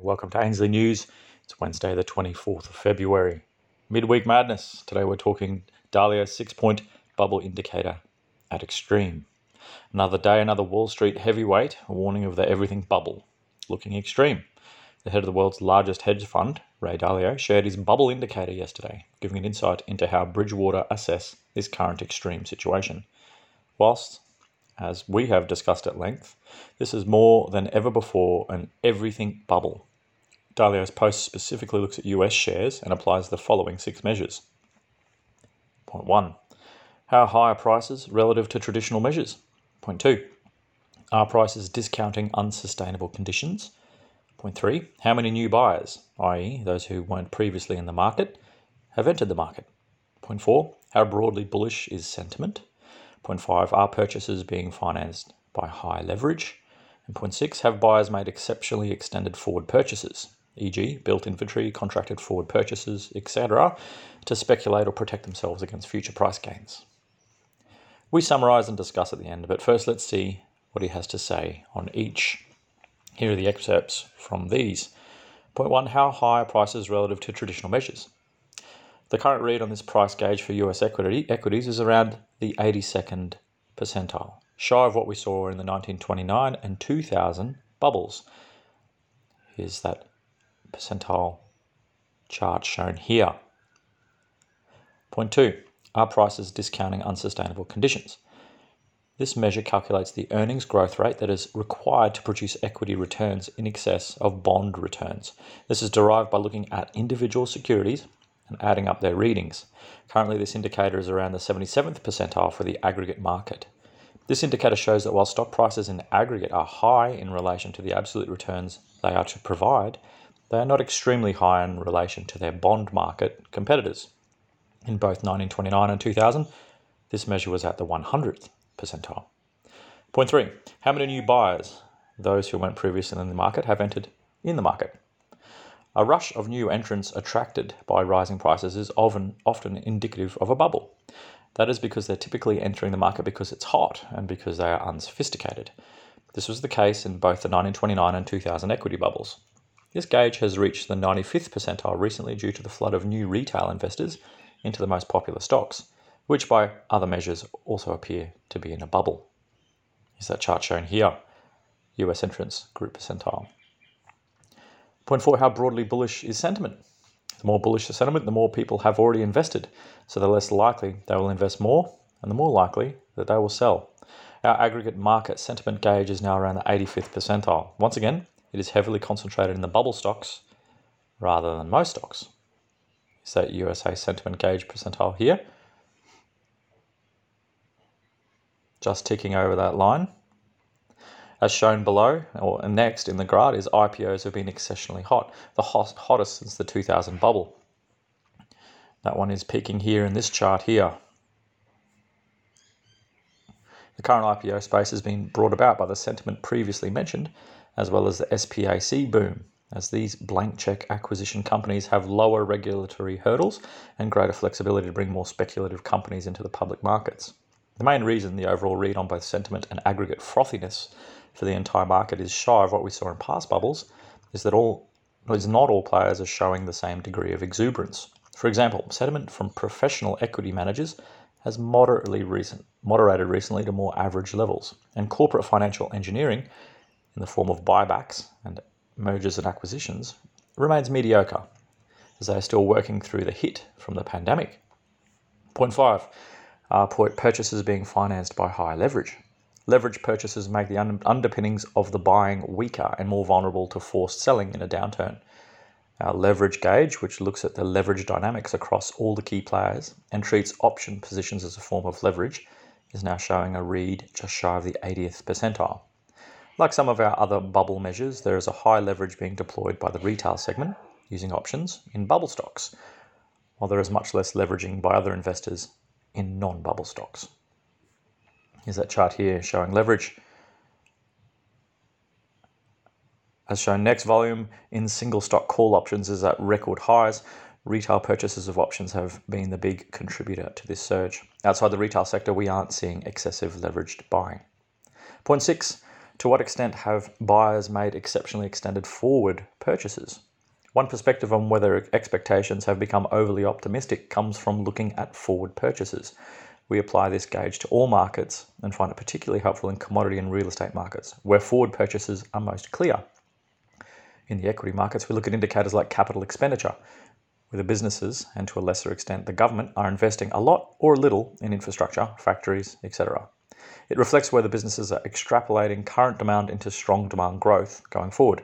Welcome to Ainslie News. It's Wednesday, the 24th of February. Midweek madness. Today we're talking Dalio six point bubble indicator at extreme. Another day, another Wall Street heavyweight, a warning of the everything bubble. Looking extreme. The head of the world's largest hedge fund, Ray Dalio, shared his bubble indicator yesterday, giving an insight into how Bridgewater assess this current extreme situation. Whilst as we have discussed at length, this is more than ever before an everything bubble. Dalio's post specifically looks at US shares and applies the following six measures. Point one, how high are prices relative to traditional measures? Point two, are prices discounting unsustainable conditions? Point three, how many new buyers, i.e., those who weren't previously in the market, have entered the market? Point four, how broadly bullish is sentiment? Point five, are purchases being financed by high leverage? And point six, have buyers made exceptionally extended forward purchases, e.g., built inventory, contracted forward purchases, etc., to speculate or protect themselves against future price gains? We summarise and discuss at the end, but first let's see what he has to say on each. Here are the excerpts from these. Point one How high are prices relative to traditional measures? The current read on this price gauge for US equity, equities is around the 82nd percentile, shy of what we saw in the 1929 and 2000 bubbles. Here's that percentile chart shown here. Point two are prices discounting unsustainable conditions? This measure calculates the earnings growth rate that is required to produce equity returns in excess of bond returns. This is derived by looking at individual securities and adding up their readings. Currently, this indicator is around the 77th percentile for the aggregate market. This indicator shows that while stock prices in aggregate are high in relation to the absolute returns they are to provide, they are not extremely high in relation to their bond market competitors. In both 1929 and 2000, this measure was at the 100th percentile. Point three How many new buyers, those who weren't previously in the market, have entered in the market? A rush of new entrants attracted by rising prices is often, often indicative of a bubble. That is because they're typically entering the market because it's hot and because they are unsophisticated. This was the case in both the 1929 and 2000 equity bubbles. This gauge has reached the 95th percentile recently due to the flood of new retail investors into the most popular stocks, which by other measures also appear to be in a bubble. Is that chart shown here? US entrance group percentile. Point four, how broadly bullish is sentiment? The more bullish the sentiment, the more people have already invested. So the less likely they will invest more, and the more likely that they will sell. Our aggregate market sentiment gauge is now around the 85th percentile. Once again, it is heavily concentrated in the bubble stocks rather than most stocks. Is that USA sentiment gauge percentile here? Just ticking over that line. As shown below, or next in the graph, is IPOs have been exceptionally hot, the hot, hottest since the 2000 bubble. That one is peaking here in this chart here. The current IPO space has been brought about by the sentiment previously mentioned, as well as the SPAC boom, as these blank check acquisition companies have lower regulatory hurdles and greater flexibility to bring more speculative companies into the public markets. The main reason the overall read on both sentiment and aggregate frothiness for the entire market is shy of what we saw in past bubbles is that all is not all players are showing the same degree of exuberance. For example, sentiment from professional equity managers has moderately recent, moderated recently to more average levels, and corporate financial engineering, in the form of buybacks and mergers and acquisitions, remains mediocre, as they are still working through the hit from the pandemic. Point five, are purchases being financed by high leverage? Leverage purchases make the underpinnings of the buying weaker and more vulnerable to forced selling in a downturn. Our leverage gauge, which looks at the leverage dynamics across all the key players and treats option positions as a form of leverage, is now showing a read just shy of the 80th percentile. Like some of our other bubble measures, there is a high leverage being deployed by the retail segment using options in bubble stocks, while there is much less leveraging by other investors in non bubble stocks. Here's that chart here showing leverage. As shown next, volume in single stock call options is at record highs. Retail purchases of options have been the big contributor to this surge. Outside the retail sector, we aren't seeing excessive leveraged buying. Point six To what extent have buyers made exceptionally extended forward purchases? One perspective on whether expectations have become overly optimistic comes from looking at forward purchases. We apply this gauge to all markets and find it particularly helpful in commodity and real estate markets, where forward purchases are most clear. In the equity markets, we look at indicators like capital expenditure, where the businesses, and to a lesser extent the government, are investing a lot or a little in infrastructure, factories, etc. It reflects whether businesses are extrapolating current demand into strong demand growth going forward.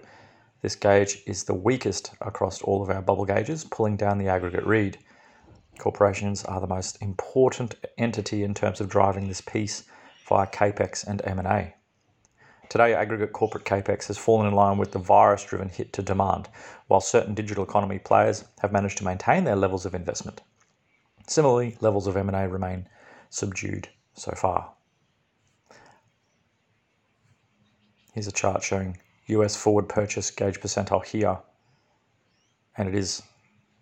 This gauge is the weakest across all of our bubble gauges, pulling down the aggregate read. Corporations are the most important entity in terms of driving this piece via capex and M&A. Today, aggregate corporate capex has fallen in line with the virus-driven hit to demand, while certain digital economy players have managed to maintain their levels of investment. Similarly, levels of M&A remain subdued so far. Here's a chart showing US forward purchase gauge percentile here, and it is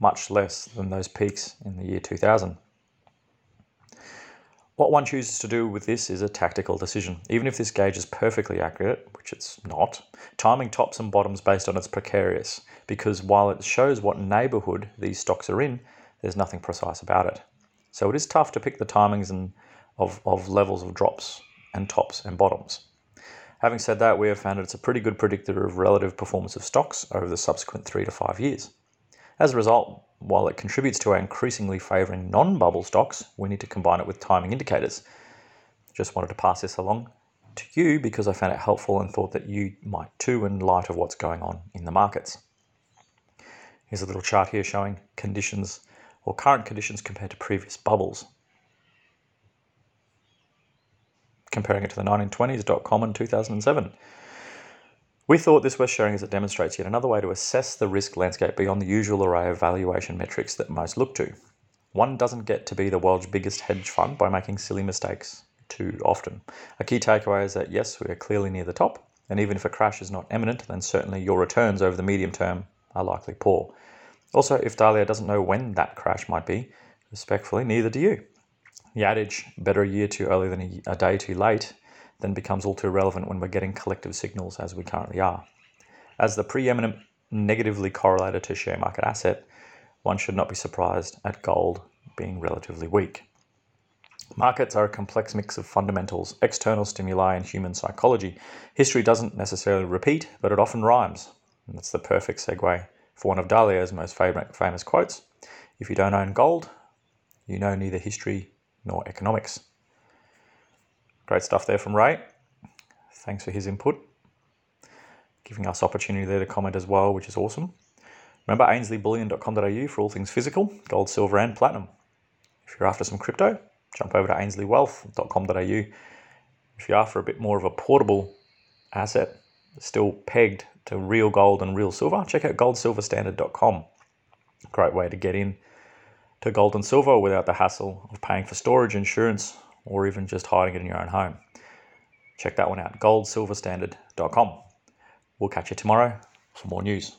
much less than those peaks in the year 2000. What one chooses to do with this is a tactical decision. Even if this gauge is perfectly accurate, which it's not, timing tops and bottoms based on its precarious, because while it shows what neighbourhood these stocks are in, there's nothing precise about it. So it is tough to pick the timings and of, of levels of drops and tops and bottoms. Having said that, we have found it's a pretty good predictor of relative performance of stocks over the subsequent three to five years. As a result, while it contributes to our increasingly favouring non bubble stocks, we need to combine it with timing indicators. Just wanted to pass this along to you because I found it helpful and thought that you might too in light of what's going on in the markets. Here's a little chart here showing conditions or current conditions compared to previous bubbles. Comparing it to the 1920s dot com in 2007. We thought this worth sharing as it demonstrates yet another way to assess the risk landscape beyond the usual array of valuation metrics that most look to. One doesn't get to be the world's biggest hedge fund by making silly mistakes too often. A key takeaway is that yes, we are clearly near the top, and even if a crash is not imminent, then certainly your returns over the medium term are likely poor. Also, if Dalio doesn't know when that crash might be, respectfully, neither do you. The adage, better a year too early than a day too late, then becomes all too relevant when we're getting collective signals as we currently are. As the preeminent negatively correlated to share market asset, one should not be surprised at gold being relatively weak. Markets are a complex mix of fundamentals, external stimuli, and human psychology. History doesn't necessarily repeat, but it often rhymes. And that's the perfect segue for one of Dalio's most famous quotes If you don't own gold, you know neither history nor economics. Great stuff there from Ray. Thanks for his input. Giving us opportunity there to comment as well, which is awesome. Remember ainsliebullion.com.au for all things physical, gold, silver, and platinum. If you're after some crypto, jump over to ainsliewealth.com.au. If you're after a bit more of a portable asset, still pegged to real gold and real silver, check out goldsilverstandard.com. Great way to get in to gold and silver without the hassle of paying for storage, insurance, or even just hiding it in your own home. Check that one out goldsilverstandard.com. We'll catch you tomorrow for more news.